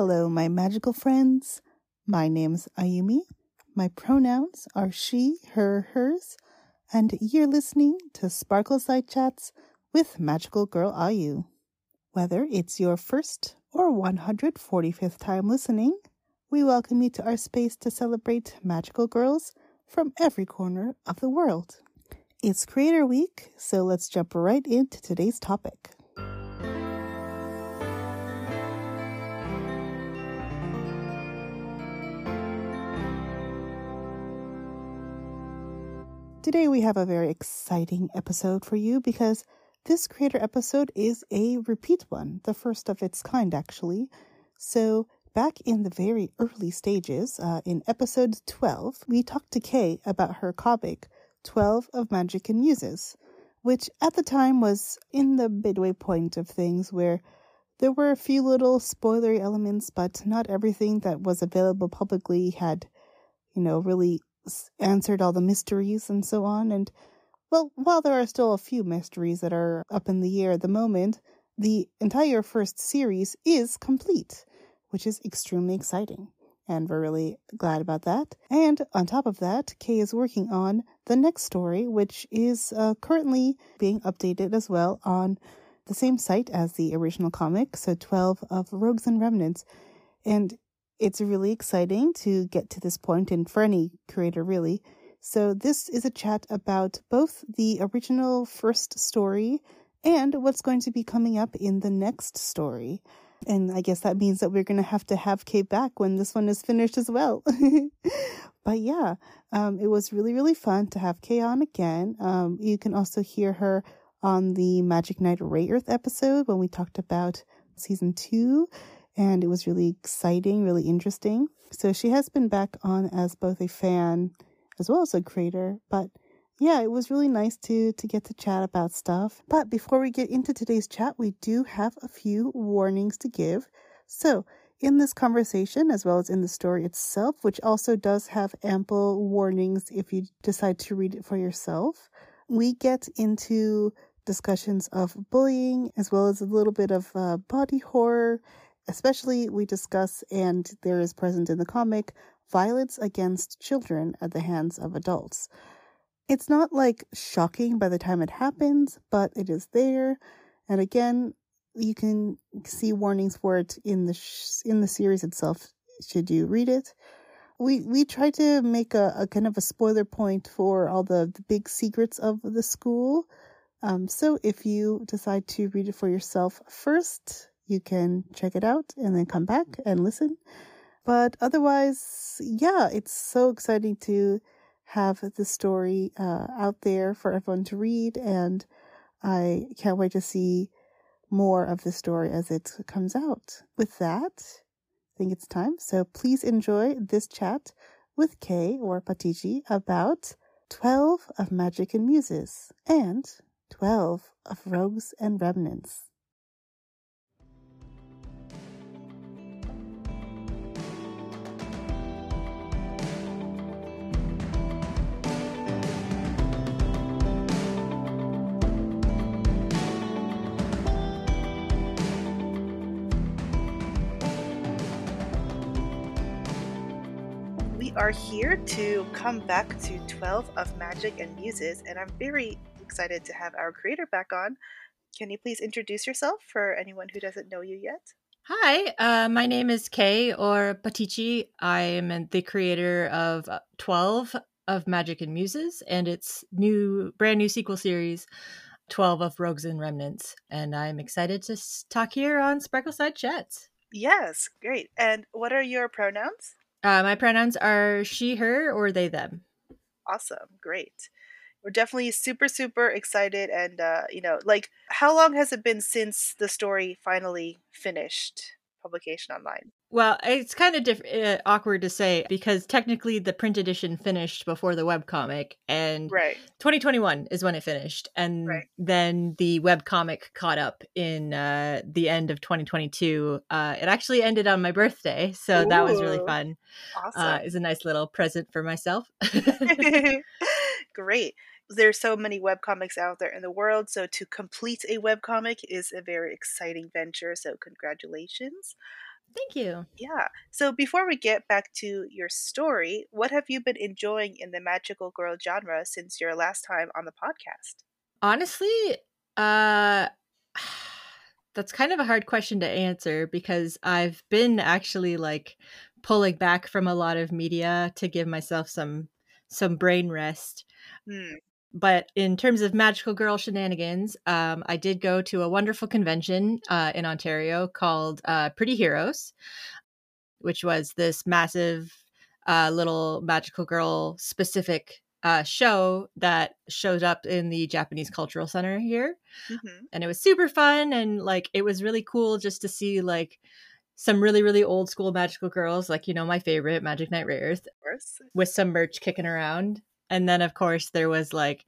Hello, my magical friends. My name's Ayumi. My pronouns are she, her, hers, and you're listening to Sparkle Side Chats with Magical Girl Ayu. Whether it's your first or 145th time listening, we welcome you to our space to celebrate magical girls from every corner of the world. It's Creator Week, so let's jump right into today's topic. Today we have a very exciting episode for you because this creator episode is a repeat one, the first of its kind actually. So back in the very early stages, uh, in episode 12, we talked to Kay about her comic, 12 of Magic and Muses, which at the time was in the midway point of things where there were a few little spoilery elements, but not everything that was available publicly had, you know, really answered all the mysteries and so on. And, well, while there are still a few mysteries that are up in the air at the moment, the entire first series is complete, which is extremely exciting. And we're really glad about that. And on top of that, Kay is working on the next story, which is uh, currently being updated as well on the same site as the original comic, so 12 of Rogues and Remnants. And it's really exciting to get to this point, and for any creator, really. So, this is a chat about both the original first story and what's going to be coming up in the next story. And I guess that means that we're going to have to have Kay back when this one is finished as well. but yeah, um, it was really, really fun to have Kay on again. Um, you can also hear her on the Magic Knight Rayearth episode when we talked about season two and it was really exciting, really interesting. So she has been back on as both a fan as well as a creator, but yeah, it was really nice to to get to chat about stuff. But before we get into today's chat, we do have a few warnings to give. So, in this conversation as well as in the story itself, which also does have ample warnings if you decide to read it for yourself, we get into discussions of bullying as well as a little bit of uh, body horror Especially, we discuss, and there is present in the comic, violence against children at the hands of adults. It's not like shocking by the time it happens, but it is there. And again, you can see warnings for it in the sh- in the series itself. Should you read it? We we try to make a, a kind of a spoiler point for all the, the big secrets of the school. Um, so if you decide to read it for yourself first, you can check it out and then come back and listen. But otherwise, yeah, it's so exciting to have the story uh, out there for everyone to read, and I can't wait to see more of the story as it comes out. With that, I think it's time. So please enjoy this chat with Kay or Patiji about 12 of Magic and Muses and 12 of Rogues and Remnants. Are here to come back to 12 of Magic and Muses, and I'm very excited to have our creator back on. Can you please introduce yourself for anyone who doesn't know you yet? Hi, uh, my name is Kay or Patici. I am the creator of uh, 12 of Magic and Muses and its new, brand new sequel series, 12 of Rogues and Remnants. And I'm excited to talk here on Sparkleside Chats. Yes, great. And what are your pronouns? Uh, my pronouns are she, her, or they, them. Awesome. Great. We're definitely super, super excited. And, uh, you know, like, how long has it been since the story finally finished publication online? Well, it's kind of diff- uh, awkward to say because technically the print edition finished before the web comic, and right. 2021 is when it finished, and right. then the web comic caught up in uh, the end of 2022. Uh, it actually ended on my birthday, so Ooh, that was really fun. Uh, awesome, it's a nice little present for myself. Great there's so many web comics out there in the world so to complete a web comic is a very exciting venture so congratulations Thank you. Yeah. So before we get back to your story, what have you been enjoying in the magical girl genre since your last time on the podcast? Honestly, uh that's kind of a hard question to answer because I've been actually like pulling back from a lot of media to give myself some some brain rest. Hmm. But in terms of magical girl shenanigans, um, I did go to a wonderful convention uh, in Ontario called uh, Pretty Heroes, which was this massive uh, little magical girl specific uh, show that showed up in the Japanese Cultural Center here. Mm-hmm. And it was super fun. And like, it was really cool just to see like some really, really old school magical girls, like, you know, my favorite, Magic Knight course. with some merch kicking around. And then, of course, there was like,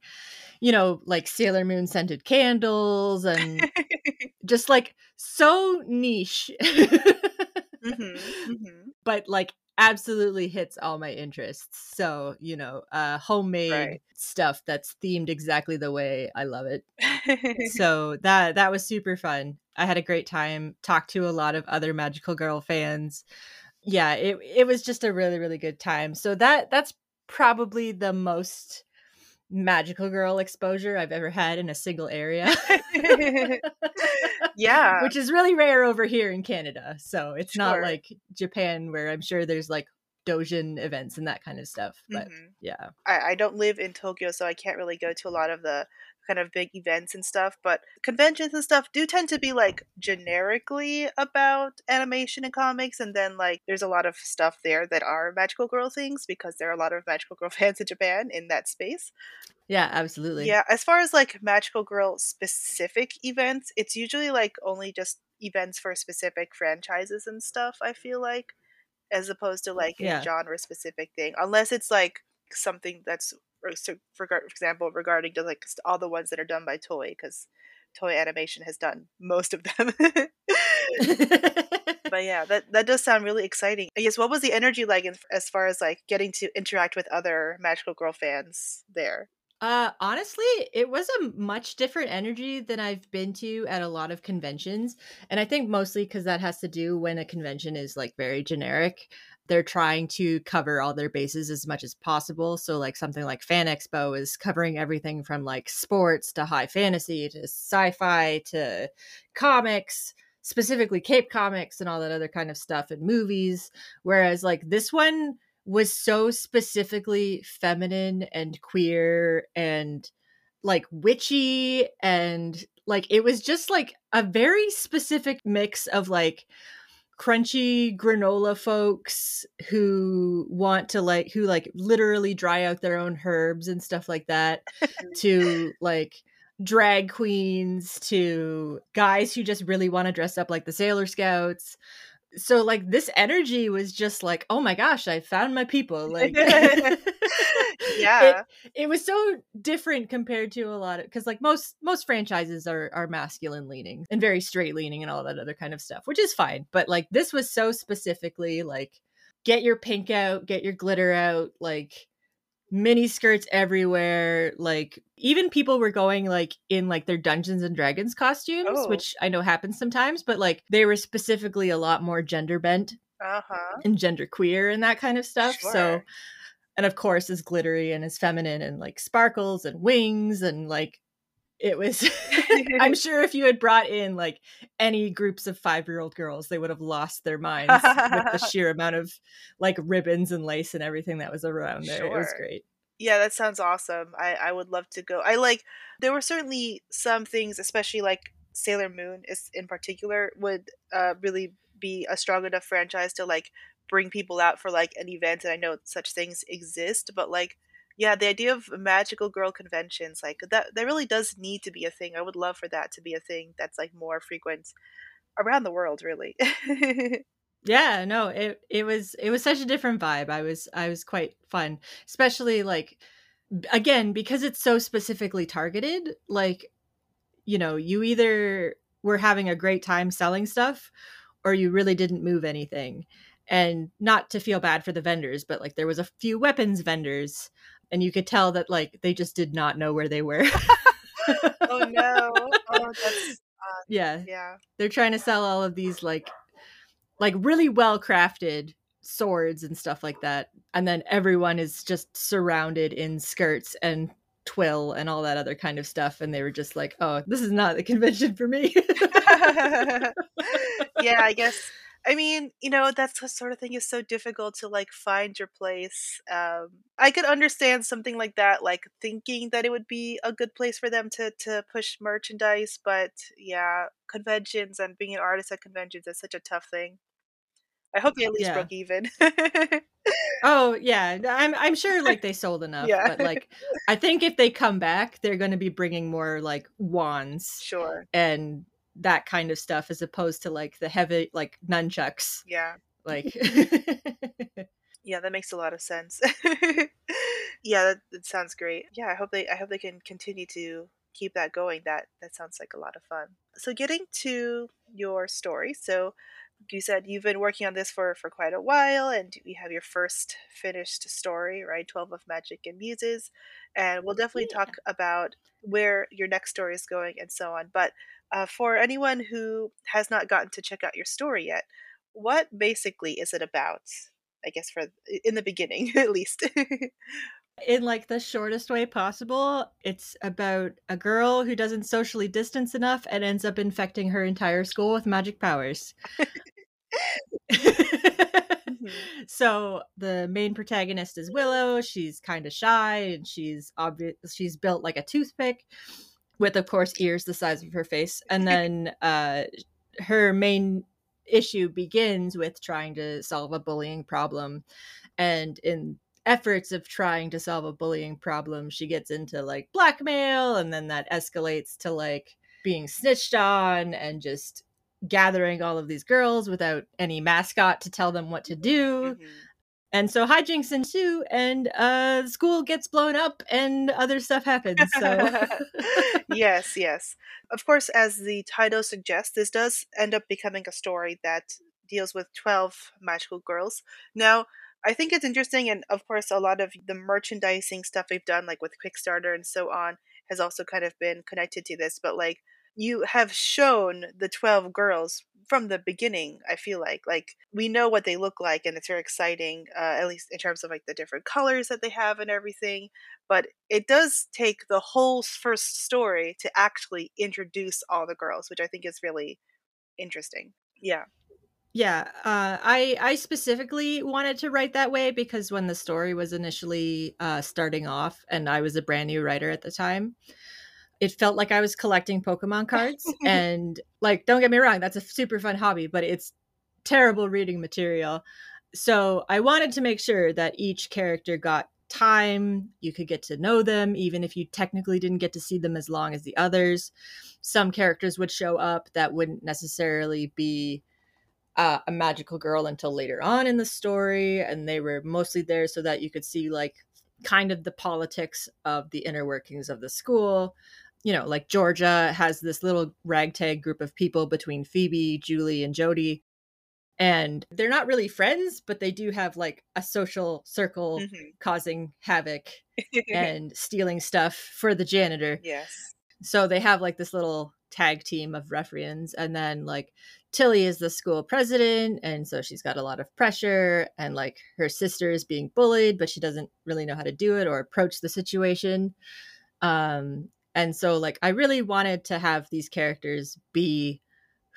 you know, like Sailor Moon scented candles and just like so niche. hmm hmm but like absolutely hits all my interests. So, you know, uh homemade Right. stuff that's themed exactly the way I love it. so that that was super fun. I had a great time, talked to a lot of other Magical Girl fans. Yeah, it it was just a really really good time. So that that's probably the most magical girl exposure I've ever had in a single area. yeah. Which is really rare over here in Canada. So it's not like Japan where I'm sure there's like dojin events and that kind of stuff. But Mhm. yeah. I, I don't live in Tokyo, so I can't really go to a lot of the kind of big events and stuff. But conventions and stuff do tend to be like generically about animation and comics, and then like there's a lot of stuff there that are magical girl things because there are a lot of magical girl fans in Japan in that space. Yeah, absolutely. Yeah, as far as like magical girl specific events, it's usually like only just events for specific franchises and stuff, I feel like, as opposed to mm, like Yeah. a genre specific thing. Unless it's like something that's so for, for example regarding to like all the ones that are done by Toei because Toei Animation has done most of them. but yeah, that that does sound really exciting. I guess what was the energy like in, as far as like getting to interact with other magical girl fans there? Uh, honestly, it was a much different energy than I've been to at a lot of conventions. And I think mostly because that has to do when a convention is like very generic. They're trying to cover all their bases as much as possible. So, like, something like Fan Expo is covering everything from like sports to high fantasy to sci fi to comics, specifically Cape Comics and all that other kind of stuff and movies. Whereas, like, this one was so specifically feminine and queer and like witchy and like it was just like a very specific mix of like crunchy granola folks who want to like who like literally dry out their own herbs and stuff like that to like drag queens to guys who just really want to dress up like the sailor scouts so like this energy was just like oh my gosh i found my people like Yeah. it, it was so different compared to a lot of because like most most franchises are are masculine leaning and very straight leaning and all that other kind of stuff which is fine but like this was so specifically like get your pink out get your glitter out like mini skirts everywhere like even people were going like in like their dungeons and dragons costumes Oh. which i know happens sometimes but like they were specifically a lot more gender bent Uh-huh. and gender queer and that kind of stuff so and of course as glittery and as feminine and like sparkles and wings and like it was i'm sure if you had brought in like any groups of five year old girls they would have lost their minds with the sheer amount of like ribbons and lace and everything that was around there it was great Yeah, that sounds awesome. I I would love to go. I like there were certainly some things, especially like Sailor Moon is in particular, would uh, really be a strong enough franchise to like bring people out for like an event. And I know such things exist, but like yeah, the idea of magical girl conventions like that that really does need to be a thing. I would love for that to be a thing that's like more frequent around the world, really. yeah no it it was it was such a different vibe. I was i was quite fun especially like again because it's so specifically targeted like you know you either were having a great time selling stuff or you really didn't move anything. And not to feel bad for the vendors but like there was a few weapons vendors and you could tell that like they just did not know where they were. Oh no! Oh, that's uh, yeah. yeah. they're trying to sell all of these like like really well crafted swords and stuff like that. And then everyone is just surrounded in skirts and twill and all that other kind of stuff. And they were just like, oh, this is not the convention for me. yeah, I guess. I mean, you know, that's the sort of thing is so difficult to like find your place. Um, I could understand something like that, like thinking that it would be a good place for them to to push merchandise, but yeah, conventions and being an artist at conventions is such a tough thing. I hope they at least Yeah. broke even. oh yeah, I'm I'm sure like they sold enough, Yeah. but like I think if they come back, they're going to be bringing more like wands sure. and that kind of stuff as opposed to like the heavy like nunchucks. Yeah. Like Yeah, that makes a lot of sense. yeah, that, that sounds great. Yeah, I hope they I hope they can continue to keep that going. That that sounds like a lot of fun. So getting to your story. So you said you've been working on this for for quite a while and you have your first finished story, right? 12 of Magic and Muses. And we'll definitely Yeah. talk about where your next story is going and so on. But uh, for anyone who has not gotten to check out your story yet, what basically is it about? I guess for in the beginning at least. in like the shortest way possible, it's about a girl who doesn't socially distance enough and ends up infecting her entire school with magic powers. so the main protagonist is Willow. She's kind of shy and she's obvious she's built like a toothpick with of course ears the size of her face. And then uh her main issue begins with trying to solve a bullying problem and in efforts of trying to solve a bullying problem she gets into like blackmail and then that escalates to like being snitched on and just gathering all of these girls without any mascot to tell them what to do Mhm. and so hijinks ensue and uh the school gets blown up and other stuff happens so yes, yes. Of course, as the title suggests, this does end up becoming a story that deals with 12 magical girls. Now, I think it's interesting, and of course, a lot of the merchandising stuff we've done, like with Kickstarter and so on, has also kind of been connected to this. But, like, you have shown the 12 girls from the beginning, I feel like. Like, we know what they look like, and it's very exciting, uh, at least in terms of, like, the different colors that they have and everything but it does take the whole first story to actually introduce all the girls, which I think is really interesting. Yeah. Yeah, uh, I I specifically wanted to write that way because when the story was initially uh, starting off, and I was a brand new writer at the time, it felt like I was collecting Pokemon cards. and like, don't get me wrong, that's a super fun hobby, but it's terrible reading material. So I wanted to make sure that each character got time. You could get to know them, even if you technically didn't get to see them as long as the others. Some characters would show up that wouldn't necessarily be uh, a magical girl until later on in the story, and they were mostly there so that you could see like kind of the politics of the inner workings of the school. You know, like Georgia has this little ragtag group of people between Phoebe, Julie, and Jody. And they're not really friends, but they do have like a social circle Mhm. causing havoc and stealing stuff for the janitor yes. so they have like this little tag team of ruffians and then like tilly is the school president and so she's got a lot of pressure and like her sister is being bullied but she doesn't really know how to do it or approach the situation um and so like i really wanted to have these characters be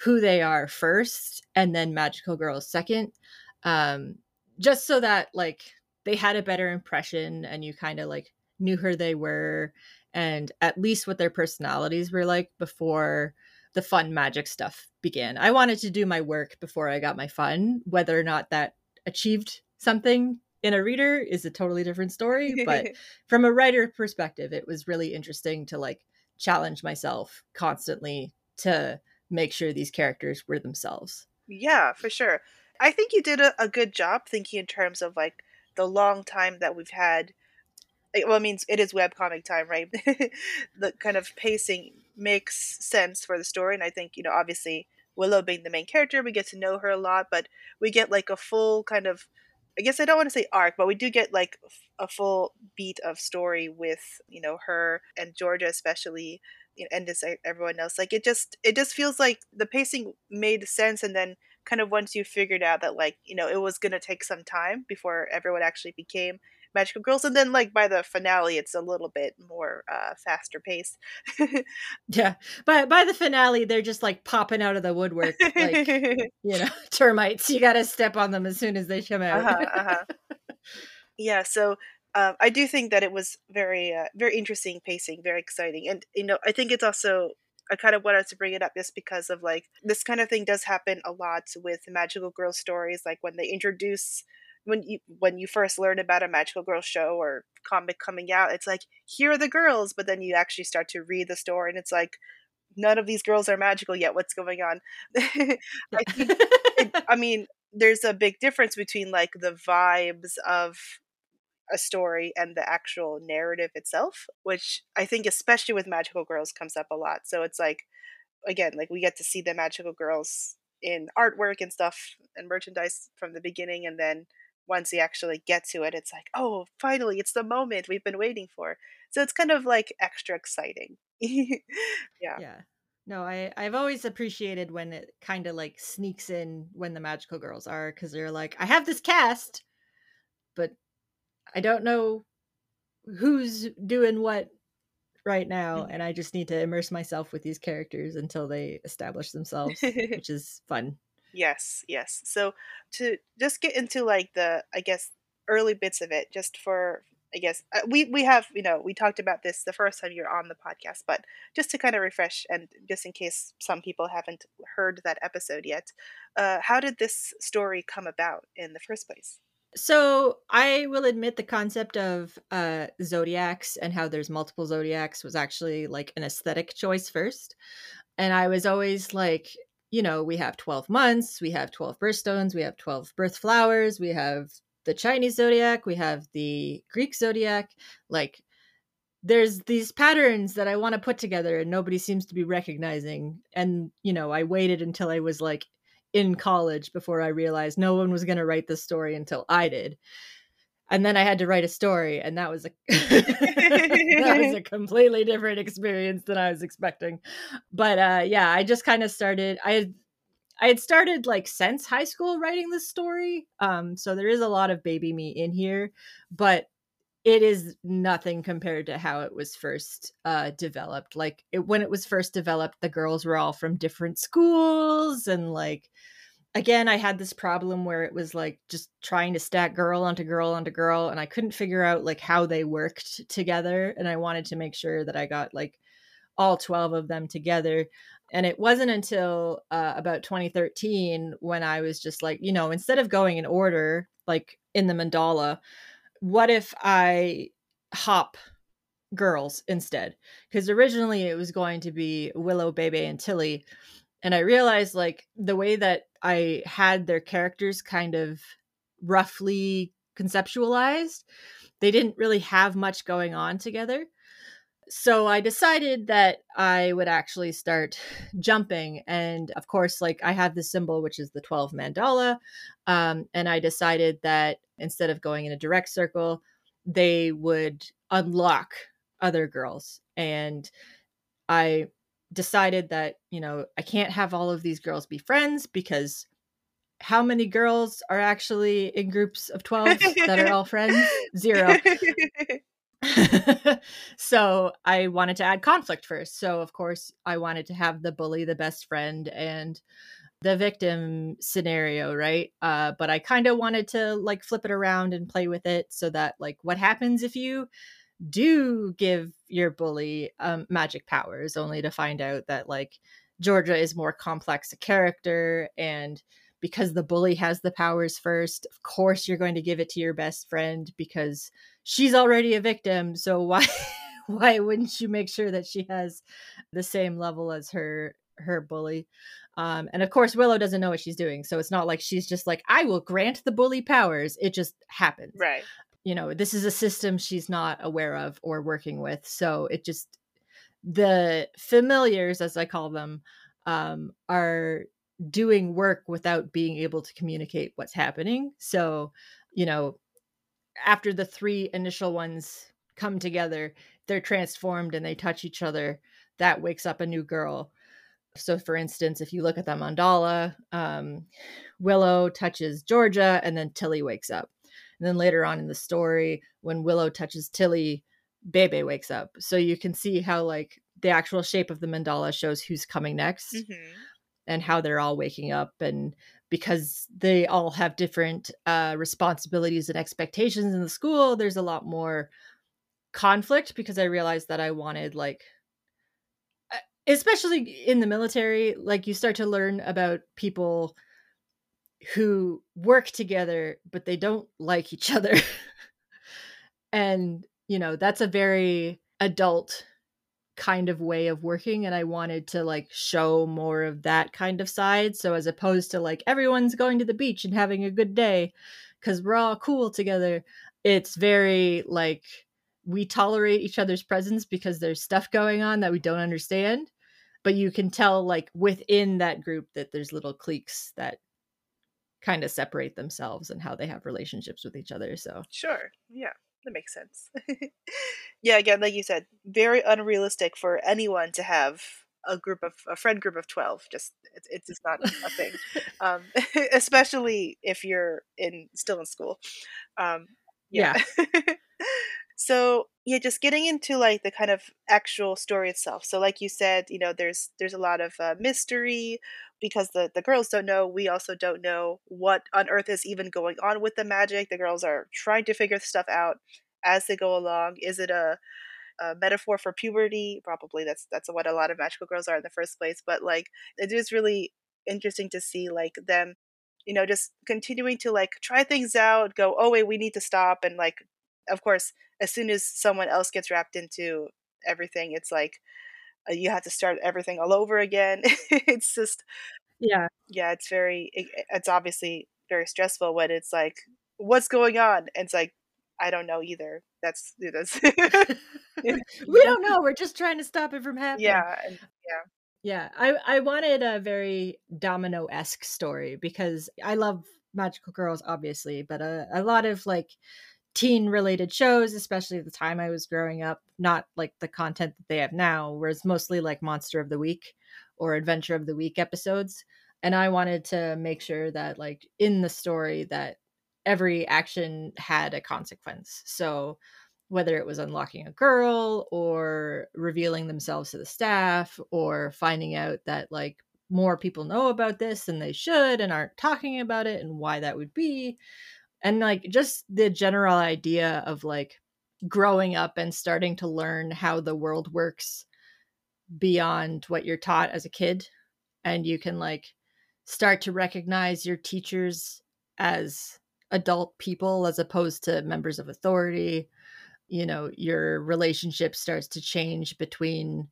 who they are first and then magical girls second um just so that like they had a better impression and you kind of like knew who they were and at least what their personalities were like before the fun magic stuff began. I wanted to do my work before I got my fun. Whether or not that achieved something in a reader is a totally different story, but from a writer perspective, it was really interesting to like challenge myself constantly to make sure these characters were themselves. yeah, for sure. I think you did a, a good job thinking in terms of like the long time that we've had. eh, Well, it means it is webcomic time, right? the kind of pacing makes sense for the story, and I think you know, obviously, Willow being the main character, we get to know her a lot, but we get like a full kind of I guess I don't want to say arc, but we do get like a full beat of story with you know her and Georgia especially, you know, and just everyone else. Like it just it just feels like the pacing made sense, and then kind of once you figured out that like you know it was gonna take some time before everyone actually became magical girls and then like by the finale it's a little bit more uh faster paced yeah but by the finale they're just like popping out of the woodwork like you know termites you gotta step on them as soon as they come out uh-huh, uh-huh. yeah so um, I do think that it was very, uh, very interesting pacing, very exciting, and you know, I think it's also I kind of wanted to bring it up just because of like this kind of thing does happen a lot with magical girl stories, like when they introduce when you when you first learn about a magical girl show or comic coming out, it's like here are the girls, but then you actually start to read the story, and it's like none of these girls are magical yet. What's going on? I, it, I mean, there's a big difference between like the vibes of a story and the actual narrative itself, which I think, especially with Magical Girls, comes up a lot. So it's like, again, like we get to see the Magical Girls in artwork and stuff and merchandise from the beginning, and then once you actually get to it, it's like, oh, finally, it's the moment we've been waiting for. So it's kind of like extra exciting. yeah. Yeah. No, I I've always appreciated when it kind of like sneaks in when the magical girls are because they're like, I have this cast, but I don't know who's doing what right now mm-hmm. and I just need to immerse myself with these characters until they establish themselves, which is fun. Yes, yes. So to just get into like the I guess early bits of it just for I guess uh, we we have you know we talked about this the first time you're on the podcast, but just to kind of refresh and just in case some people haven't heard that episode yet, uh, how did this story come about in the first place? So I will admit the concept of uh zodiacs and how there's multiple zodiacs was actually like an aesthetic choice first. And I was always like, you know, we have 12 months, we have 12 birthstones, we have 12 birth flowers, we have the Chinese zodiac, we have the Greek zodiac. Like there's these patterns that I want to put together and nobody seems to be recognizing. And, you know, I waited until I was like in college before I realized no one was going to write this story until I did. And then I had to write a story, and that was a that was a completely different experience than I was expecting. But uh, yeah, I just kind of started. I had I had started like since high school writing this story, um, so there is a lot of baby me in here, but it is nothing compared to how it was first uh, developed. Like it, when it was first developed, the girls were all from different schools, and like again, I had this problem where it was like just trying to stack girl onto girl onto girl, and I couldn't figure out like how they worked together. And I wanted to make sure that I got like all twelve of them together. And it wasn't until uh, about 2013 when I was just like, you know, instead of going in order, like in the mandala, what if I hop girls instead? Because originally it was going to be Willow, Bebe, and Tilly. And I realized like the way that I had their characters kind of roughly conceptualized, they didn't really have much going on together. So I decided that I would actually start jumping. And of course, like I have this symbol, which is the 12 mandala. Um, and I decided that instead of going in a direct circle, they would unlock other girls. And I decided that, you know, I can't have all of these girls be friends because how many girls are actually in groups of 12 that are all friends? Zero. so I wanted to add conflict first. So, of course, I wanted to have the bully, the best friend, and the victim scenario, right? Uh, but I kind of wanted to like flip it around and play with it so that, like, what happens if you do give your bully um, magic powers, only to find out that, like, Georgia is more complex a character and because the bully has the powers first, of course you're going to give it to your best friend because she's already a victim. So why why wouldn't you make sure that she has the same level as her her bully? Um, and of course, Willow doesn't know what she's doing, so it's not like she's just like, "I will grant the bully powers." It just happens, right? You know, this is a system she's not aware of or working with, so it just the familiars, as I call them, um, are doing work without being able to communicate what's happening. So, you know, after the three initial ones come together, they're transformed and they touch each other. That wakes up a new girl. So, for instance, if you look at the mandala, um, Willow touches Georgia and then Tilly wakes up. And then later on in the story, when Willow touches Tilly, Bebe wakes up. So you can see how, like, the actual shape of the mandala shows who's coming next Mhm. and how they're all waking up. And because they all have different uh, responsibilities and expectations in the school, there's a lot more conflict because I realized that I wanted, like, especially in the military, like, you start to learn about people who work together, but they don't like each other. and, you know, that's a very adult kind of way of working and I wanted to like show more of that kind of side so as opposed to like everyone's going to the beach and having a good day cuz we're all cool together it's very like we tolerate each other's presence because there's stuff going on that we don't understand but you can tell like within that group that there's little cliques that kind of separate themselves and how they have relationships with each other so Sure. Yeah, that makes sense. yeah, again, like you said, very unrealistic for anyone to have a group of a friend group of 12 just it's, it's just not a thing um especially if you're in still in school um yeah, so yeah just getting into like the kind of actual story itself. So like you said you know there's there's a lot of uh, mystery because the the girls don't know. We also don't know what on earth is even going on with the magic. The girls are trying to figure stuff out as they go along. Is it a, a metaphor for puberty? Probably that's that's what a lot of magical girls are in the first place. But like it is really interesting to see like them you know just continuing to like try things out go oh wait we need to stop and like of course as soon as someone else gets wrapped into everything it's like uh, you have to start everything all over again. It's just yeah. Yeah it's very it, it's obviously very stressful when it's like what's going on? And it's like i don't know either. That's that's we don't know we're just trying to stop it from happening. Yeah yeah. Yeah, I I wanted a very domino esque story because I love magical girls, obviously, but a, a lot of like teen related shows, especially at the time I was growing up, not like the content that they have now, whereas mostly like Monster of the Week or Adventure of the Week episodes. And I wanted to make sure that like in the story that every action had a consequence. So whether it was unlocking a girl or revealing themselves to the staff or finding out that like more people know about this than they should and aren't talking about it and why that would be and like just the general idea of like growing up and starting to learn how the world works beyond what you're taught as a kid and you can like start to recognize your teachers as adult people as opposed to members of authority you know your relationship starts to change between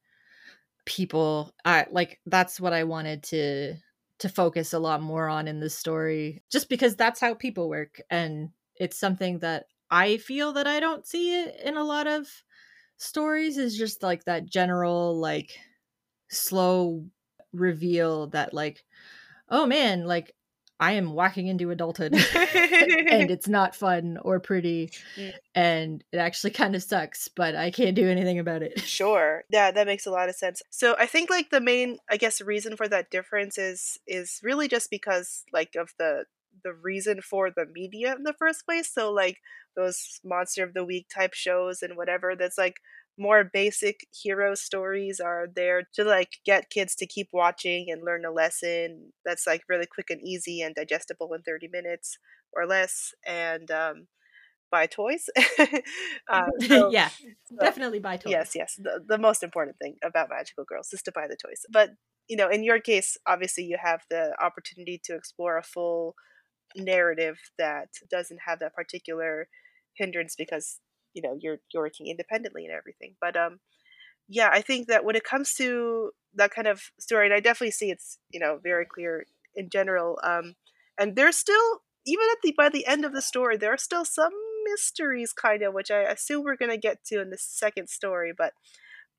people i like that's what i wanted to to focus a lot more on in this story just because that's how people work and it's something that i feel that i don't see it in a lot of stories is just like that general like slow reveal that like oh man like i am walking into adulthood and it's not fun or pretty Mm. and it actually kind of sucks but i can't do anything about it Sure. Yeah, that makes a lot of sense. So I think like the main I guess reason for that difference is is really just because like of the the reason for the media in the first place. So like those monster of the week type shows and whatever that's like more basic hero stories are there to like get kids to keep watching and learn a lesson that's like really quick and easy and digestible in 30 minutes or less and um buy toys. uh, so- yeah so- definitely buy toys Yes, yes. The, the most important thing about magical girls is to buy the toys. But, you know, in your case, obviously you have the opportunity to explore a full narrative that doesn't have that particular hindrance because, you know, you're you're working independently and everything. But um yeah, I think that when it comes to that kind of story, and I definitely see it's, you know, very clear in general, um and there's still even at the by the end of the story, there are still some mysteries kind of which i assume we're going to get to in the second story but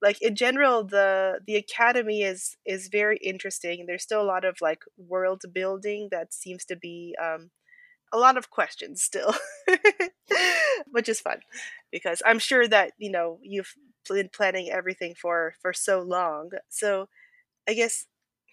like in general the the academy is is very interesting there's still a lot of like world building that seems to be um a lot of questions still which is fun because i'm sure that you know you've been planning everything for for so long so i guess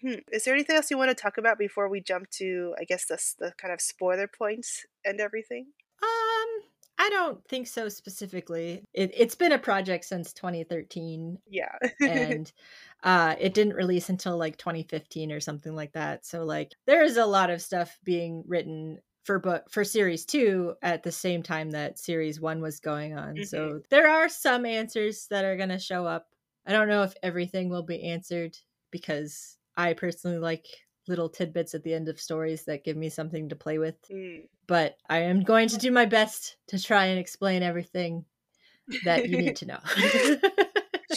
Hmm. Is there anything else you want to talk about before we jump to, I guess, the, the kind of spoiler points and everything? Um, I don't think so specifically. It, it's been a project since 2013. Yeah. and uh, it didn't release until like 2015 or something like that. So, like, there is a lot of stuff being written for book for series two at the same time that series one was going on. Mm-hmm. So there are some answers that are going to show up. I don't know if everything will be answered because I personally like little tidbits at the end of stories that give me something to play with. Mm. But I am going to do my best to try and explain everything that you need to know.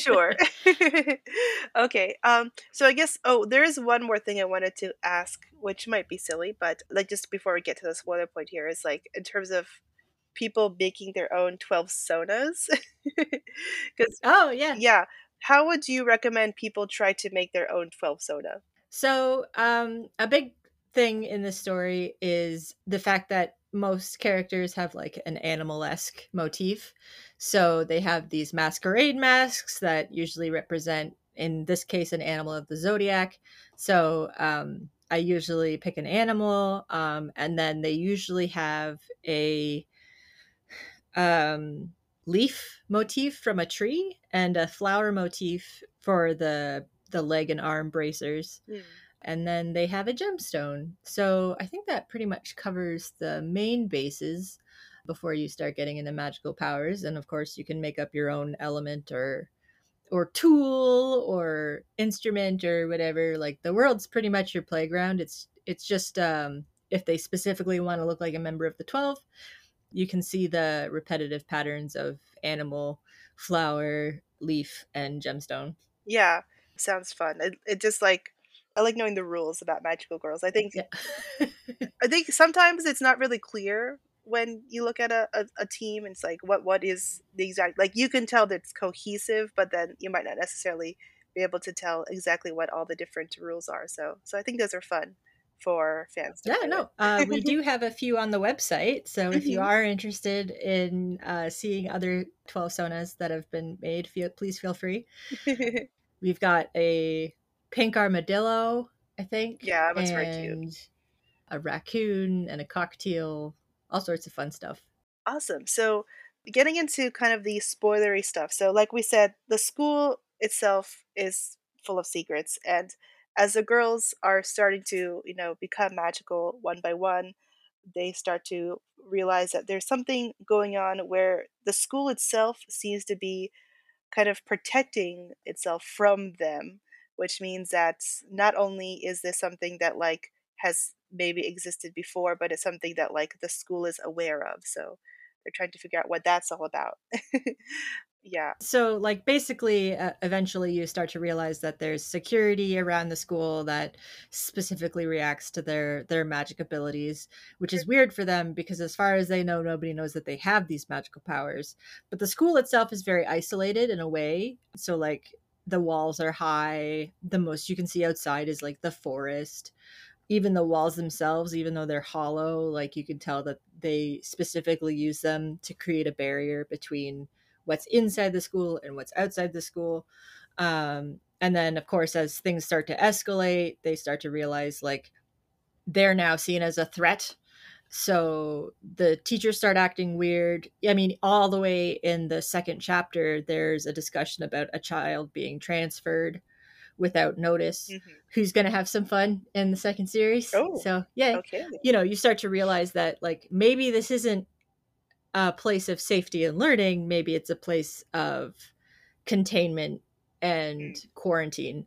sure. okay. Um so I guess oh there is one more thing I wanted to ask which might be silly but like just before we get to the spoiler point here is like in terms of people making their own 12 sonas cuz oh, yeah. yeah, how would you recommend people try to make their own 12 sona? So, um, a big thing in the story is the fact that most characters have like an animal esque motif. So they have these masquerade masks that usually represent, in this case, an animal of the zodiac. So um, I usually pick an animal, um, and then they usually have a um, leaf motif from a tree and a flower motif for the the leg and arm bracers. Mm. And then they have a gemstone. So I think that pretty much covers the main bases before you start getting into magical powers. And of course, you can make up your own element or or tool or instrument or whatever. Like the world's pretty much your playground. It's it's just um, if they specifically want to look like a member of the twelve, you can see the repetitive patterns of animal, flower, leaf, and gemstone. Yeah, sounds fun. It, it just like I like knowing the rules about magical girls. I think Yeah. I think sometimes it's not really clear when you look at a, a, a team. It's like what what is the exact like you can tell that it's cohesive, but then you might not necessarily be able to tell exactly what all the different rules are. So so I think those are fun for fans. To yeah, play no, uh, we do have a few on the website. So if you Mhm. are interested in uh, seeing other 12 sonas that have been made, feel, please feel free. We've got a pink armadillo, I think. Yeah, that's very cute. and A raccoon and a cockatiel, all sorts of fun stuff. Awesome. So, getting into kind of the spoilery stuff. So, like we said, the school itself is full of secrets, and as the girls are starting to, you know, become magical one by one, they start to realize that there's something going on where the school itself seems to be kind of protecting itself from them, which means that not only is this something that like has maybe existed before, but it's something that like the school is aware of. So they're trying to figure out what that's all about. yeah. So, like, basically, uh, eventually you start to realize that there's security around the school that specifically reacts to their their magic abilities, which is weird for them because, as far as they know, nobody knows that they have these magical powers. But the school itself is very isolated in a way. So, like, the walls are high. The most you can see outside is like the forest. Even the walls themselves, even though they're hollow, like you can tell that they specifically use them to create a barrier between what's inside the school and what's outside the school. Um, and then, of course, as things start to escalate, they start to realize like they're now seen as a threat. So the teachers start acting weird. I mean, all the way in the second chapter, there's a discussion about a child being transferred without notice Mhm. who's going to have some fun in the second series. Oh, so, yeah, Okay. you know, you start to realize that like maybe this isn't a place of safety and learning, maybe it's a place of containment and quarantine.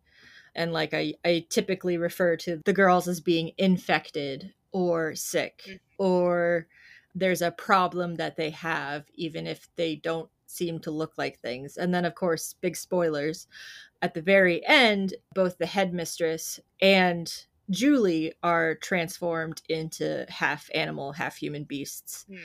And like I, I typically refer to the girls as being infected or sick Mhm. Or there's a problem that they have even if they don't seem to look like things. And then of course, big spoilers, at the very end, both the headmistress and Julie are transformed into half animal, half human beasts Hmm.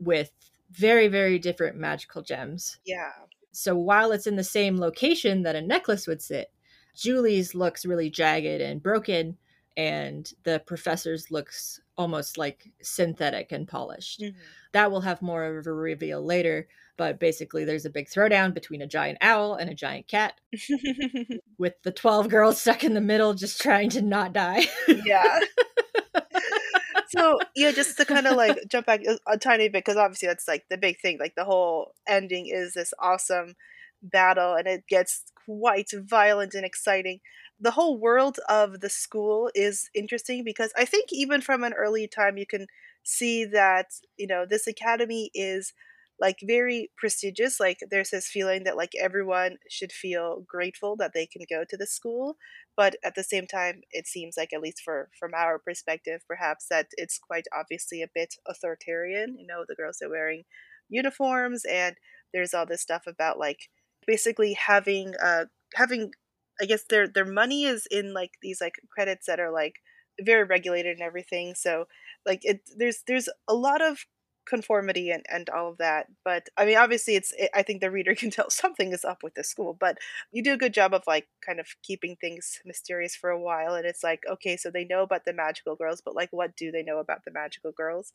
with very, very different magical gems. Yeah. So while it's in the same location that a necklace would sit, Julie's looks really jagged and broken, and the professor's looks almost like synthetic and polished. Mhm. That will have more of a reveal later, but basically there's a big throwdown between a giant owl and a giant cat with the 12 girls stuck in the middle just trying to not die. yeah. so yeah, just to kind of like jump back a, a tiny bit because obviously that's like the big thing. Like the whole ending is this awesome battle, and it gets quite violent and exciting. The whole world of the school is interesting because I think even from an early time you can see that you know this academy is like very prestigious like there's this feeling that like everyone should feel grateful that they can go to the school but at the same time it seems like at least for from our perspective perhaps that it's quite obviously a bit authoritarian you know the girls are wearing uniforms and there's all this stuff about like basically having uh having i guess their their money is in like these like credits that are like very regulated and everything so like it there's there's a lot of conformity and, and all of that but i mean obviously it's it, i think the reader can tell something is up with the school but you do a good job of like kind of keeping things mysterious for a while and it's like okay so they know about the magical girls but like what do they know about the magical girls?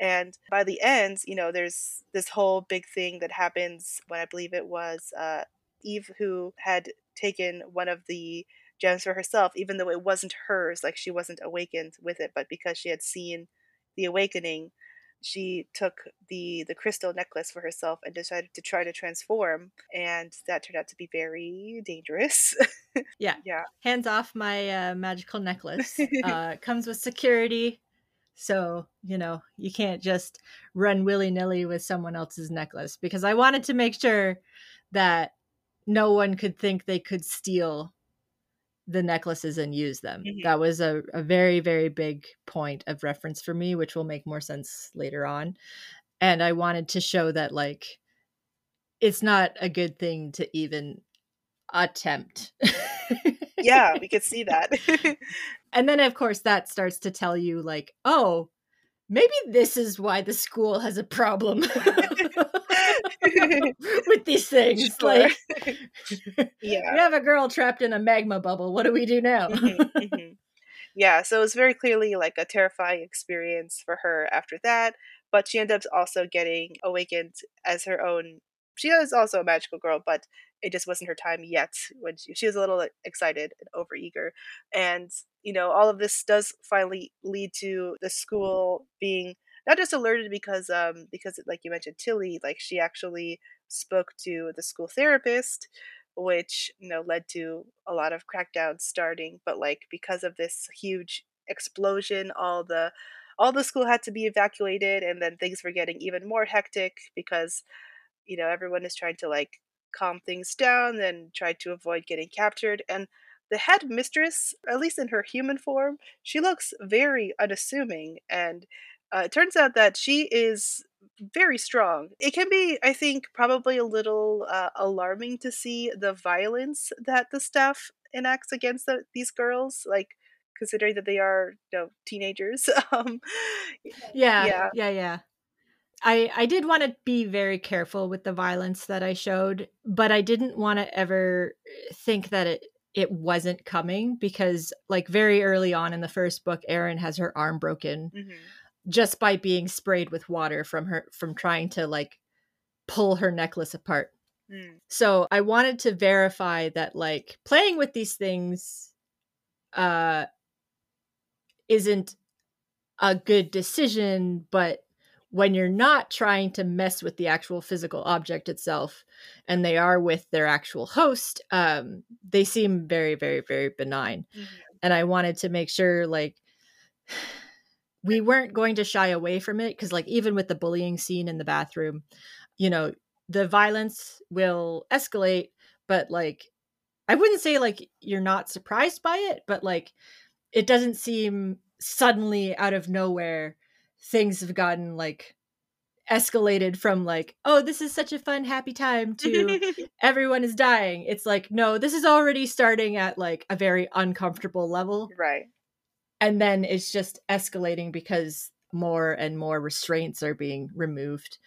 And by the end you know there's this whole big thing that happens when i believe it was uh, eve who had taken one of the gems for herself even though it wasn't hers like she wasn't awakened with it but because she had seen the awakening she took the the crystal necklace for herself and decided to try to transform and that turned out to be very dangerous Yeah. yeah Hands off my uh, magical necklace. Uh, it comes with security. So, you know, you can't just run willy nilly with someone else's necklace because I wanted to make sure that no one could think they could steal the necklaces and use them. Mhm. That was a, a very, very big point of reference for me, which will make more sense later on. And I wanted to show that, like, it's not a good thing to even attempt. yeah we could see that and then of course that starts to tell you like oh maybe this is why the school has a problem with these things Sure. like yeah we have a girl trapped in a magma bubble what do we do now Mhm, mhm. Yeah, so it was very clearly like a terrifying experience for her after that, but she ended up also getting awakened as her own. She is also a magical girl, but it just wasn't her time yet when she, she was a little excited and overeager. And, you know, all of this does finally lead to the school being not just alerted because um because like you mentioned Tilly, like she actually spoke to the school therapist which you know led to a lot of crackdowns starting but like because of this huge explosion all the all the school had to be evacuated and then things were getting even more hectic because you know everyone is trying to like calm things down and try to avoid getting captured and the head mistress at least in her human form she looks very unassuming and uh, it turns out that she is very strong. It can be, I think, probably a little uh, alarming to see the violence that the staff enacts against the, these girls, like considering that they are, you know, teenagers. um, yeah Yeah. yeah yeah i i did want to be very careful with the violence that i showed but i didn't want to ever think that it it wasn't coming because like very early on in the first book Erin has her arm broken mhm. Just by being sprayed with water from her from trying to like pull her necklace apart. Mm. So I wanted to verify that like playing with these things uh isn't a good decision, but when you're not trying to mess with the actual physical object itself and they are with their actual host, um they seem very very very benign Mhm. and I wanted to make sure like we weren't going to shy away from it because like even with the bullying scene in the bathroom, you know, the violence will escalate, but like I wouldn't say like you're not surprised by it, but like it doesn't seem suddenly out of nowhere things have gotten like escalated from like oh this is such a fun happy time to everyone is dying it's like no this is already starting at like a very uncomfortable level right. And then it's just escalating because more and more restraints are being removed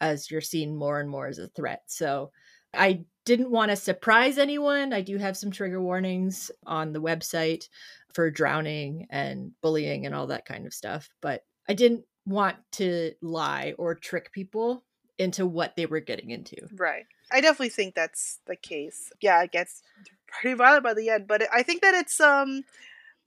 as you're seen more and more as a threat so i didn't want to surprise anyone. I do have some trigger warnings on the website for drowning and bullying and all that kind of stuff, but I didn't want to lie or trick people into what they were getting into. Right. I definitely think that's the case. Yeah, it gets pretty violent by the end, but I think that it's um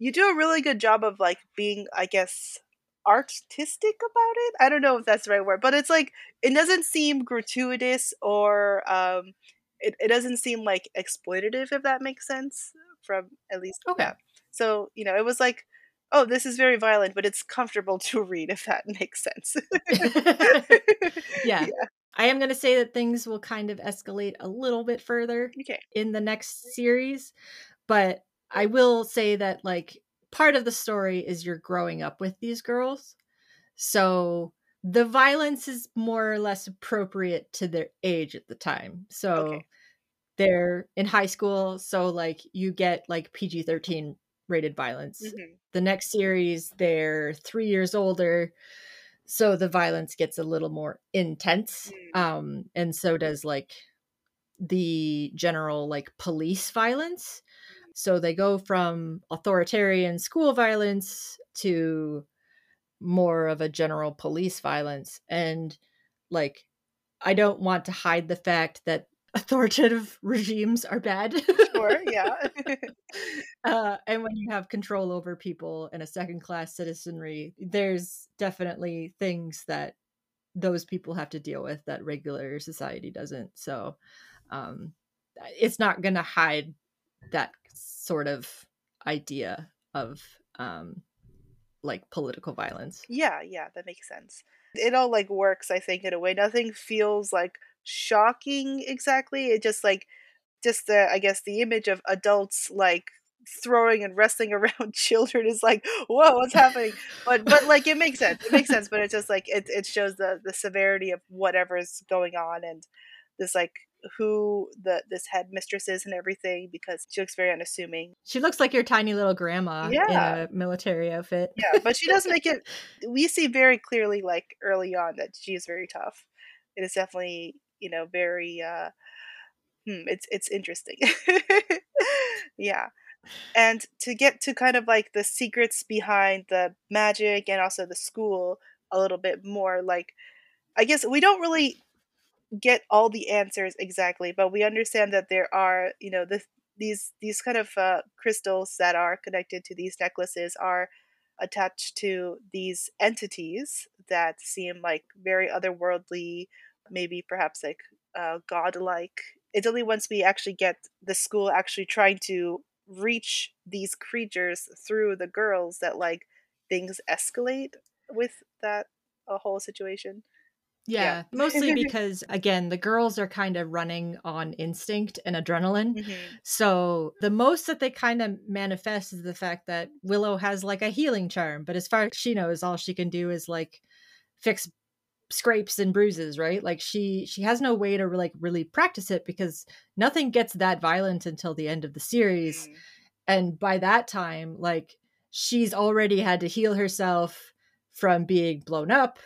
you do a really good job of like being I guess artistic about it. I don't know if that's the right word, but it's like it doesn't seem gratuitous or um it, it doesn't seem like exploitative if that makes sense from at least Okay. yeah. So, you know, it was like oh, this is very violent, but it's comfortable to read if that makes sense. yeah. I am going to say that things will kind of escalate a little bit further Okay. in the next series, but I will say that like part of the story is you're growing up with these girls. So the violence is more or less appropriate to their age at the time. So Okay. they're in high school, so like you get like PG-13 rated violence. Mhm. The next series they're 3 years older. So the violence gets a little more intense. Mm. Um and so does like the general like police violence. So they go from authoritarian school violence to more of a general police violence. And like, I don't want to hide the fact that authoritative regimes are bad. Sure, yeah. uh, and when you have control over people and a second class citizenry, there's definitely things that those people have to deal with that regular society doesn't. So um, it's not going to hide that sort of idea of um, like political violence. Yeah, yeah, that makes sense. It all like works, I think, in a way. Nothing feels like shocking exactly. It just like just the I guess the image of adults like throwing and wrestling around children is like, whoa, what's happening? But but like it makes sense. It makes sense, but it's just like it it shows the the severity of whatever's going on and this like who the this headmistress is and everything because she looks very unassuming. She looks like your tiny little grandma Yeah. in a military outfit. Yeah, but she does make it. We see very clearly, like early on, that she is very tough. It is definitely, you know, very. uh hmm, It's it's interesting. yeah, and to get to kind of like the secrets behind the magic and also the school a little bit more, like I guess we don't really get all the answers exactly, but we understand that there are, you know, the these these kind of uh, crystals that are connected to these necklaces are attached to these entities that seem like very otherworldly, maybe perhaps like uh, godlike. It's only once we actually get the school actually trying to reach these creatures through the girls that like things escalate with that uh, whole situation. Yeah, Yeah. mostly because again, the girls are kind of running on instinct and adrenaline. Mhm. So the most that they kind of manifest is the fact that Willow has like a healing charm, but as far as she knows, all she can do is like fix scrapes and bruises, right? Like she she has no way to like really practice it because nothing gets that violent until the end of the series. Mm. And by that time, like she's already had to heal herself from being blown up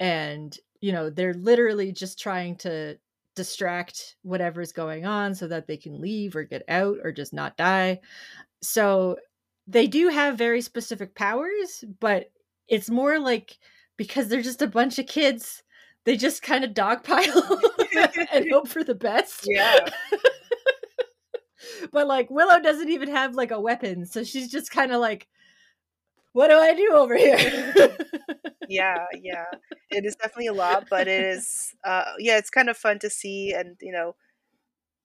and you know, they're literally just trying to distract whatever's going on so that they can leave or get out or just not die. So they do have very specific powers, but it's more like because they're just a bunch of kids, they just kind of dogpile and hope for the best. Yeah. but like Willow doesn't even have like a weapon, so she's just kind of like, what do I do over here? Yeah yeah it is definitely a lot but it is uh yeah it's kind of fun to see and you know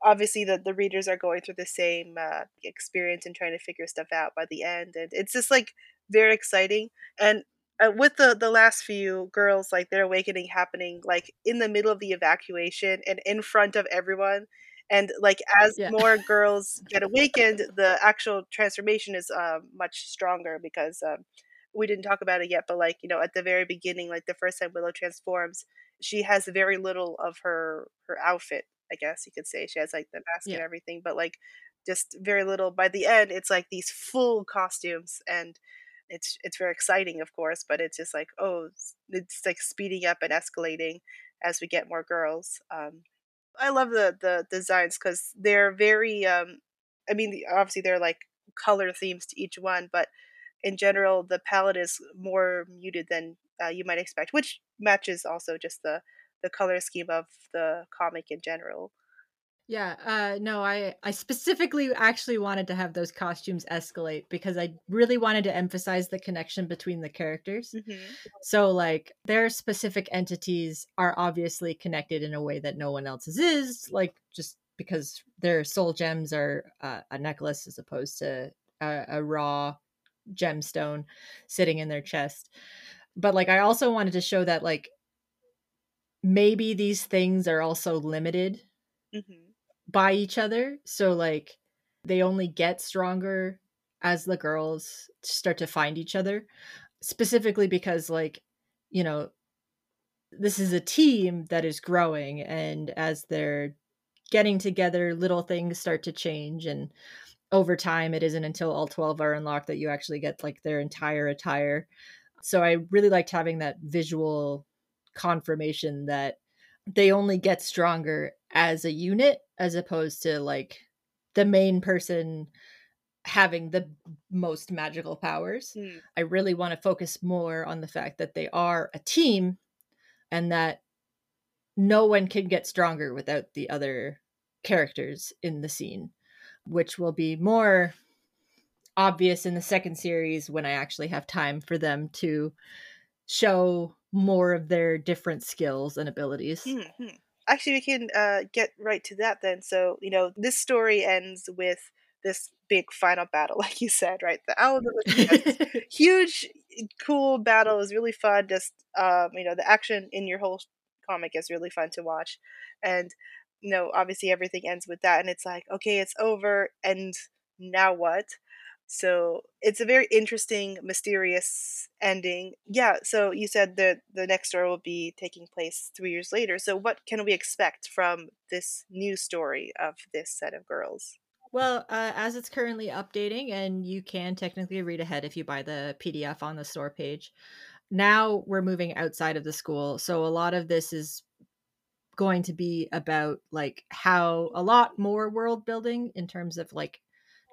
obviously the, the readers are going through the same uh, experience and trying to figure stuff out by the end and it's just like very exciting and uh, with the the last few girls like their awakening happening like in the middle of the evacuation and in front of everyone and like as Yeah. more girls get awakened the actual transformation is uh, much stronger because um, we didn't talk about it yet but like you know at the very beginning like the first time willow transforms she has very little of her her outfit i guess you could say she has like the mask and everything but like just very little by the end it's like these full costumes and it's it's very exciting of course but it's just like oh it's- like speeding up and escalating as we get more girls um I love the the designs because they're very. Um, I mean, obviously they're like color themes to each one, but in general, the palette is more muted than uh, you might expect, which matches also just the the color scheme of the comic in general. Yeah, uh no, I I specifically actually wanted to have those costumes escalate because I really wanted to emphasize the connection between the characters. Mm-hmm. So like their specific entities are obviously connected in a way that no one else's is, like just because their soul gems are uh, a necklace as opposed to a, a raw gemstone sitting in their chest. But like I also wanted to show that like maybe these things are also limited Mm-hmm. by each other. So like they only get stronger as the girls start to find each other. Specifically because like, you know, this is a team that is growing and as they're getting together, little things start to change and over time it isn't until all 12 are unlocked that you actually get like their entire attire. So I really liked having that visual confirmation that they only get stronger as a unit as opposed to like the main person having the most magical powers. Mm. I really want to focus more on the fact that they are a team and that no one can get stronger without the other characters in the scene, which will be more obvious in the second series when I actually have time for them to show more of their different skills and abilities. Mm-hmm. Actually, we can uh, get right to that then. So, you know, this story ends with this big final battle, like you said, right? The Owl of the huge, cool battle. It was really fun. Just, um, you know, the action in your whole comic is really fun to watch. And, you know, obviously everything ends with that. And it's like, okay, it's over. And now what? So it's a very interesting, mysterious ending. Yeah. So you said that the next story will be taking place three years later. So what can we expect from this new story of this set of girls? Well, uh, as it's currently updating, and you can technically read ahead if you buy the PDF on the store page. Now we're moving outside of the school, so a lot of this is going to be about like how a lot more world building in terms of like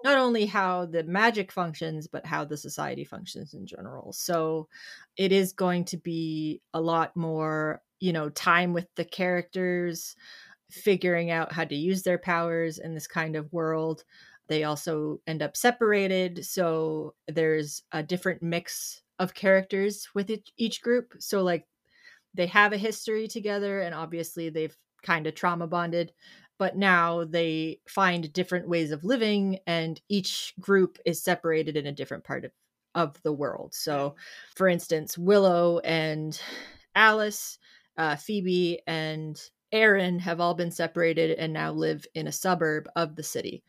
not only how the magic functions but how the society functions in general. So it is going to be a lot more you know time with the characters figuring out how to use their powers in this kind of world. They also end up separated so there's a different mix of characters with each, group. So like they have a history together and obviously they've kind of trauma bonded but now they find different ways of living and each group is separated in a different part of, of the world. So for instance willow and alice uh, phoebe and erin have all been separated and now live in a suburb of the city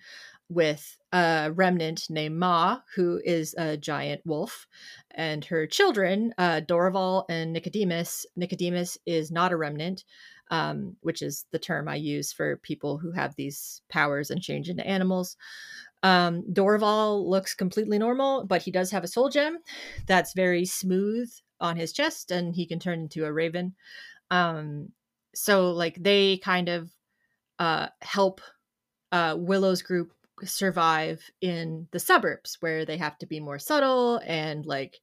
with a remnant named ma who is a giant wolf and her children uh, dorival and nicodemus nicodemus is not a remnant um, which is the term I use for people who have these powers and change into animals. Um, Dorval looks completely normal, but he does have a soul gem that's very smooth on his chest, and he can turn into a raven. Um, so, like, they kind of uh, help uh, Willow's group survive in the suburbs where they have to be more subtle and, like,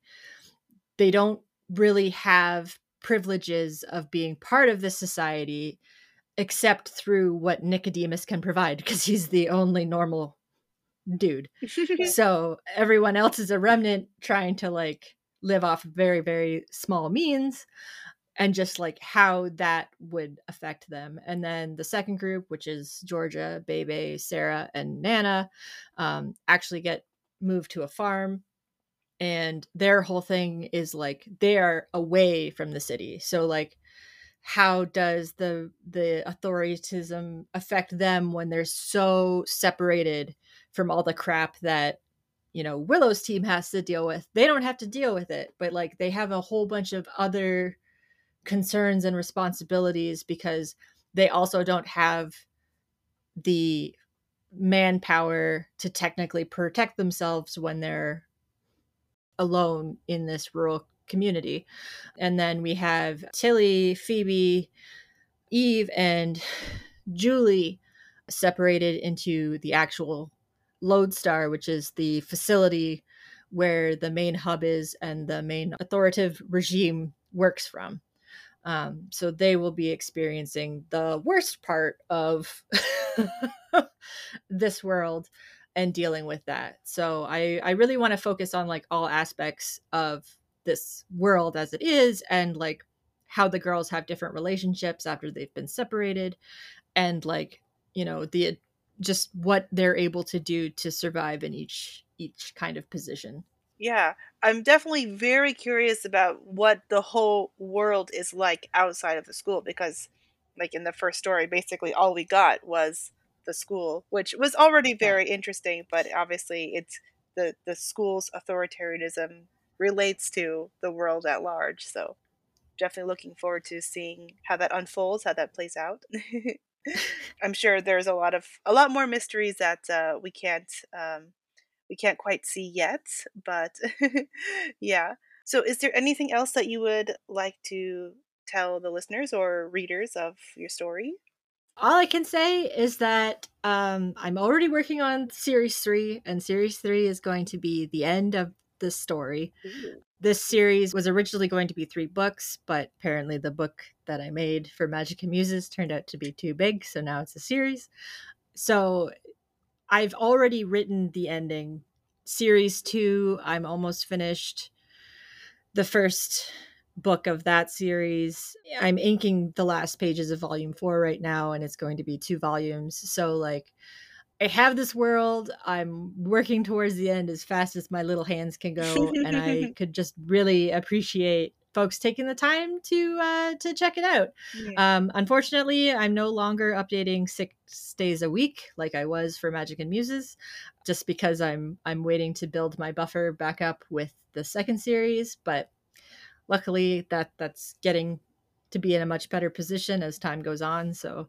they don't really have privileges of being part of this society except through what Nicodemus can provide because he's the only normal dude. so everyone else is a remnant trying to like live off very very small means and just like how that would affect them. And then the second group, which is Georgia, Bebe, Sarah, and Nana, um, actually get moved to a farm and their whole thing is like they are away from the city so like how does the the authoritism affect them when they're so separated from all the crap that you know willow's team has to deal with they don't have to deal with it but like they have a whole bunch of other concerns and responsibilities because they also don't have the manpower to technically protect themselves when they're alone in this rural community. And then we have Tilly, Phoebe, Eve, and Julie separated into the actual Lodestar, which is the facility where the main hub is and the main authoritative regime works from. Um, so they will be experiencing the worst part of this world and dealing with that. So I, I really want to focus on like all aspects of this world as it is and like how the girls have different relationships after they've been separated and like, you know, the just what they're able to do to survive in each each kind of position. Yeah, I'm definitely very curious about what the whole world is like outside of the school because, like in the first story, basically all we got was the school, which was already very interesting, but obviously it's the the school's authoritarianism relates to the world at large. So definitely looking forward to seeing how that unfolds, how that plays out. I'm sure there's a lot of a lot more mysteries that uh, we can't um, we can't quite see yet, but yeah. So, is there anything else that you would like to tell the listeners or readers of your story? All I can say is that um, I'm already working on series three, and series three is going to be the end of the story. Ooh. This series was originally going to be three books, but apparently the book that I made for Magic and Muses turned out to be too big, so now it's a series. So I've already written the ending. Series two, I'm almost finished. The first book of that series. I'm inking the last pages of volume four right now, and it's going to be two volumes. So, like, I have this world. I'm working towards the end as fast as my little hands can go, and I could just really appreciate folks taking the time to uh, to check it out. Yeah. Um, unfortunately, I'm no longer updating six days a week like I was for Magic and Muses, just because I'm I'm waiting to build my buffer back up with the second series. But luckily, that that's getting to be in a much better position as time goes on. So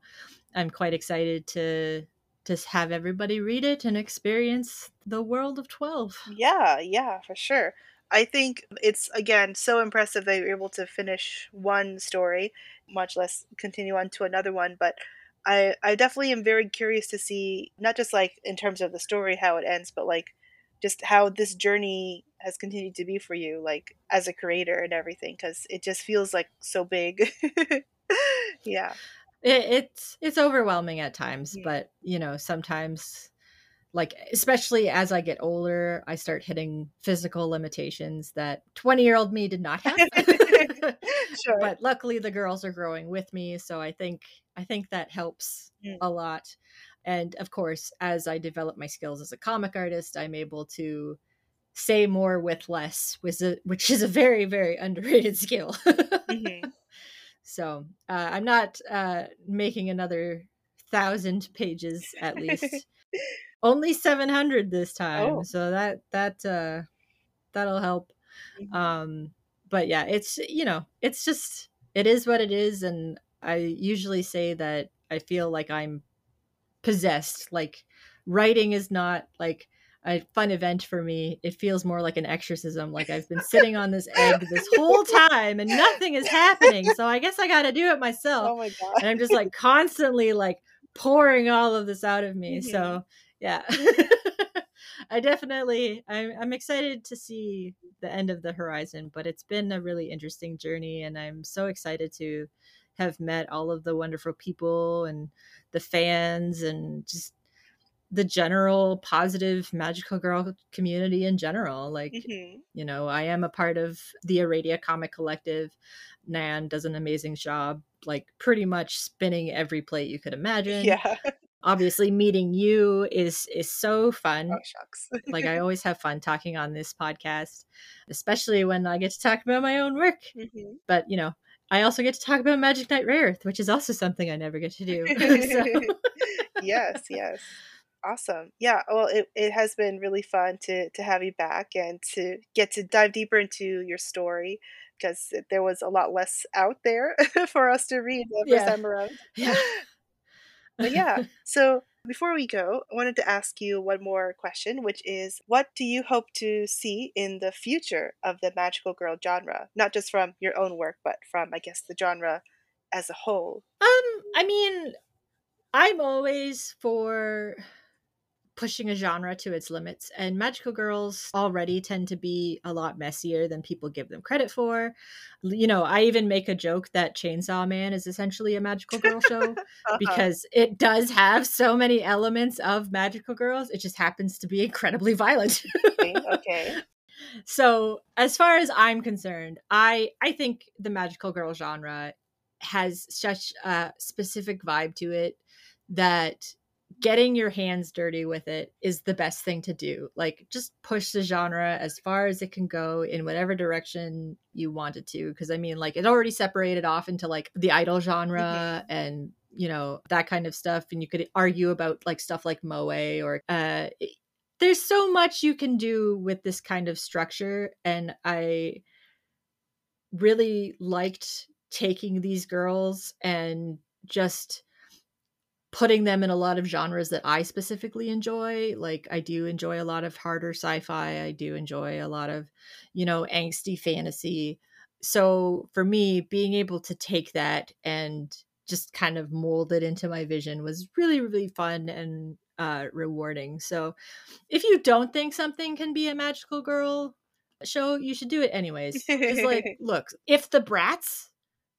I'm quite excited to just have everybody read it and experience the world of 12. Yeah, yeah, for sure. I think it's again so impressive they were able to finish one story, much less continue on to another one. But I I definitely am very curious to see not just like in terms of the story how it ends, but like just how this journey has continued to be for you, like as a creator and everything, because it just feels like so big. yeah. It, it's it's overwhelming at times, yeah. but you know sometimes like especially as i get older i start hitting physical limitations that 20 year old me did not have sure. but luckily the girls are growing with me so i think i think that helps mm. a lot and of course as i develop my skills as a comic artist i'm able to say more with less which is a, which is a very very underrated skill mm-hmm. so uh, i'm not uh, making another thousand pages at least only 700 this time oh. so that that uh that'll help mm-hmm. um but yeah it's you know it's just it is what it is and i usually say that i feel like i'm possessed like writing is not like a fun event for me it feels more like an exorcism like i've been sitting on this egg this whole time and nothing is happening so i guess i gotta do it myself oh my God. and i'm just like constantly like pouring all of this out of me mm-hmm. so yeah. I definitely I'm, I'm excited to see the end of the horizon but it's been a really interesting journey and i'm so excited to have met all of the wonderful people and the fans and just the general positive magical girl community in general like mm-hmm. you know i am a part of the aradia comic collective. Nan does an amazing job like pretty much spinning every plate you could imagine. Yeah obviously meeting you is is so fun. Oh, shucks. like I always have fun talking on this podcast, especially when I get to talk about my own work. Mm-hmm. But you know, I also get to talk about Magic Knight Rayearth, which is also something I never get to do. yes, yes. Awesome. Yeah, well it, it has been really fun to to have you back and to get to dive deeper into your story because there was a lot less out there for us to read the first yeah. time around. Yeah. But yeah, so before we go, I wanted to ask you one more question, which is what do you hope to see in the future of the magical girl genre? Not just from your own work, but from, I guess, the genre as a whole. Um, I mean, I'm always for pushing a genre to its limits and magical girls already tend to be a lot messier than people give them credit for. You know i even make a joke that chainsaw man is essentially a magical girl show uh-huh. because it does have so many elements of magical girls it just happens to be incredibly violent. Okay. So as far as i'm concerned i i think the magical girl genre has such a specific vibe to it that getting your hands dirty with it is the best thing to do. Like just push the genre as far as it can go in whatever direction you want it to. Cause I mean, like it already separated off into like the idol genre mm-hmm. and you know that kind of stuff and you could argue about like stuff like moe or uh there's so much you can do with this kind of structure and i really liked taking these girls and just putting them in a lot of genres that I specifically enjoy. Like I do enjoy a lot of harder sci-fi. I do enjoy a lot of, you know, angsty fantasy. So for me, being able to take that and just kind of mold it into my vision was really, really fun and uh, rewarding. So if you don't think something can be a magical girl show, you should do it anyways. Because like, look, if the Bratz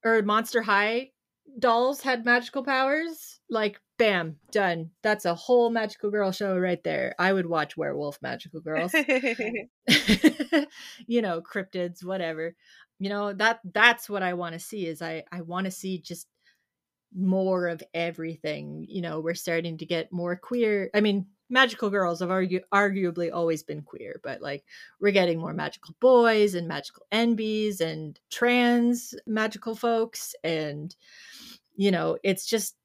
or Monster High dolls had magical powers, like bam, done. That's a whole magical girl show right there. I would watch Werewolf Magical Girls. you know, cryptids, whatever. You know, that that's what I want to see is I I want to see just more of everything. You know, we're starting to get more queer. I mean, magical girls have argu- arguably always been queer, but like we're getting more magical boys and magical NBs and trans magical folks and you know, it's just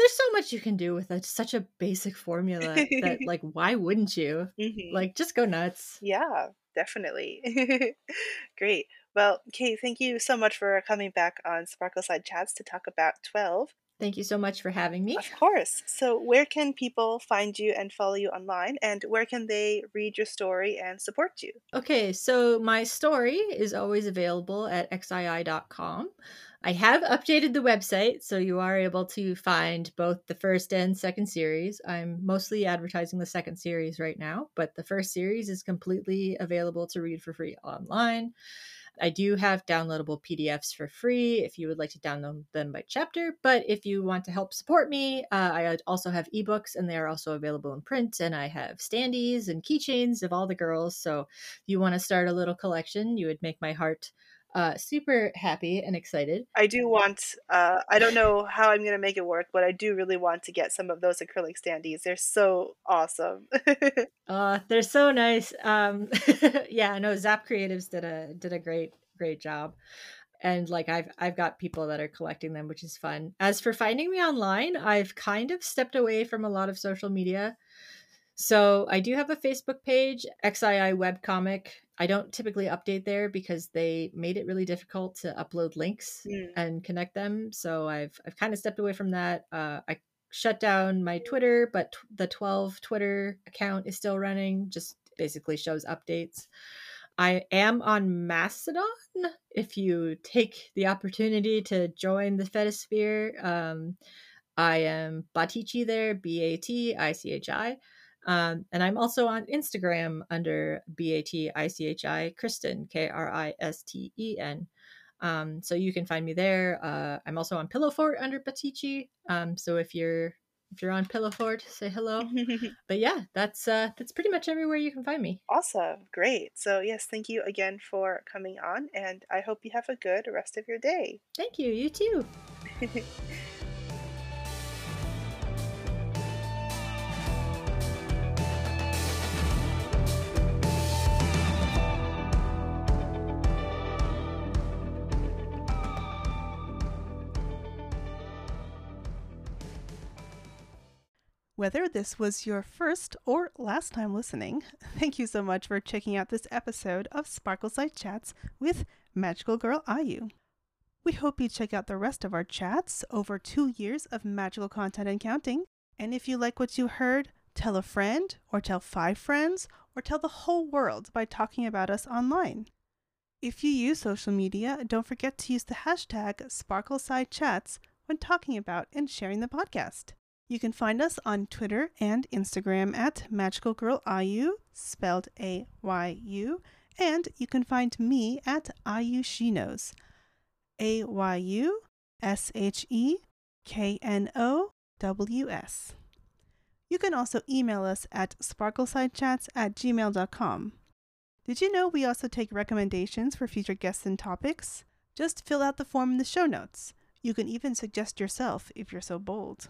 there's so much you can do with a, such a basic formula that like why wouldn't you? Mm-hmm. Like just go nuts. Yeah, definitely. Great. Well, Kate, thank you so much for coming back on Sparkleside Chats to talk about 12. Thank you so much for having me. Of course. So, where can people find you and follow you online, and where can they read your story and support you? Okay, so my story is always available at xii.com. I have updated the website, so you are able to find both the first and second series. I'm mostly advertising the second series right now, but the first series is completely available to read for free online. I do have downloadable PDFs for free if you would like to download them by chapter. But if you want to help support me, uh, I also have ebooks and they are also available in print. And I have standees and keychains of all the girls. So if you want to start a little collection, you would make my heart uh, super happy and excited. I do want, uh, I don't know how I'm going to make it work, but I do really want to get some of those acrylic standees. They're so awesome. uh, they're so nice. Um, yeah, no, Zap Creatives did a, did a great, great job. And like I've I've got people that are collecting them, which is fun. As for finding me online, I've kind of stepped away from a lot of social media. So I do have a Facebook page, XII Webcomic. I don't typically update there because they made it really difficult to upload links mm. and connect them. So I've I've kind of stepped away from that. Uh, I shut down my Twitter, but t- the 12 Twitter account is still running. Just basically shows updates. I am on Mastodon. If you take the opportunity to join the Fetisphere, um, I am Batichi there, B A T I C H I. Um, and I'm also on Instagram under B A T I C H I Kristen, K R I S T E N. Um, so you can find me there. Uh, I'm also on Pillowfort under Batichi. Um, so if you're if you're on Pillowfort, say hello. but yeah, that's uh, that's pretty much everywhere you can find me. Awesome, great. So yes, thank you again for coming on, and I hope you have a good rest of your day. Thank you. You too. Whether this was your first or last time listening, thank you so much for checking out this episode of Sparkleside Chats with Magical Girl Ayu. We hope you check out the rest of our chats, over two years of magical content and counting. And if you like what you heard, tell a friend, or tell five friends, or tell the whole world by talking about us online. If you use social media, don't forget to use the hashtag SparkleSideChats when talking about and sharing the podcast. You can find us on Twitter and Instagram at Magical Girl Ayu, spelled A Y U, and you can find me at Ayu She Knows, A Y U S H E K N O W S. You can also email us at sparklesidechats at gmail.com. Did you know we also take recommendations for future guests and topics? Just fill out the form in the show notes. You can even suggest yourself if you're so bold.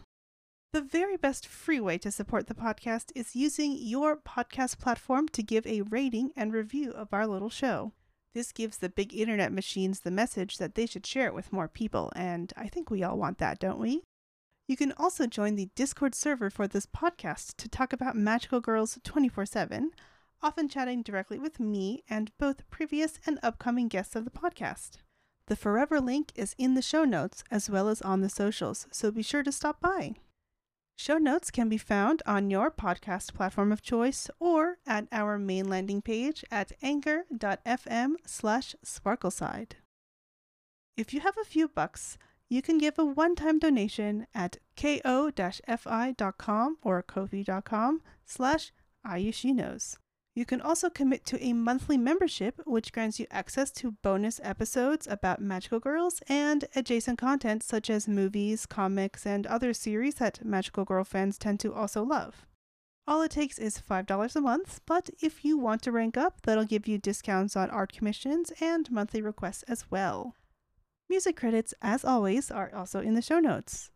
The very best free way to support the podcast is using your podcast platform to give a rating and review of our little show. This gives the big internet machines the message that they should share it with more people, and I think we all want that, don't we? You can also join the Discord server for this podcast to talk about Magical Girls 24 7, often chatting directly with me and both previous and upcoming guests of the podcast. The Forever link is in the show notes as well as on the socials, so be sure to stop by. Show notes can be found on your podcast platform of choice or at our main landing page at anchor.fm slash sparkleside. If you have a few bucks, you can give a one-time donation at ko-fi.com or kofi.com slash ayusheknows. You can also commit to a monthly membership, which grants you access to bonus episodes about Magical Girls and adjacent content such as movies, comics, and other series that Magical Girl fans tend to also love. All it takes is $5 a month, but if you want to rank up, that'll give you discounts on art commissions and monthly requests as well. Music credits, as always, are also in the show notes.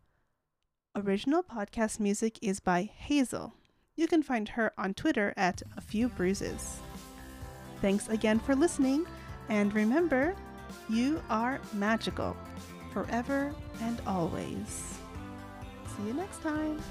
Original podcast music is by Hazel. You can find her on Twitter at A Few Bruises. Thanks again for listening, and remember, you are magical forever and always. See you next time.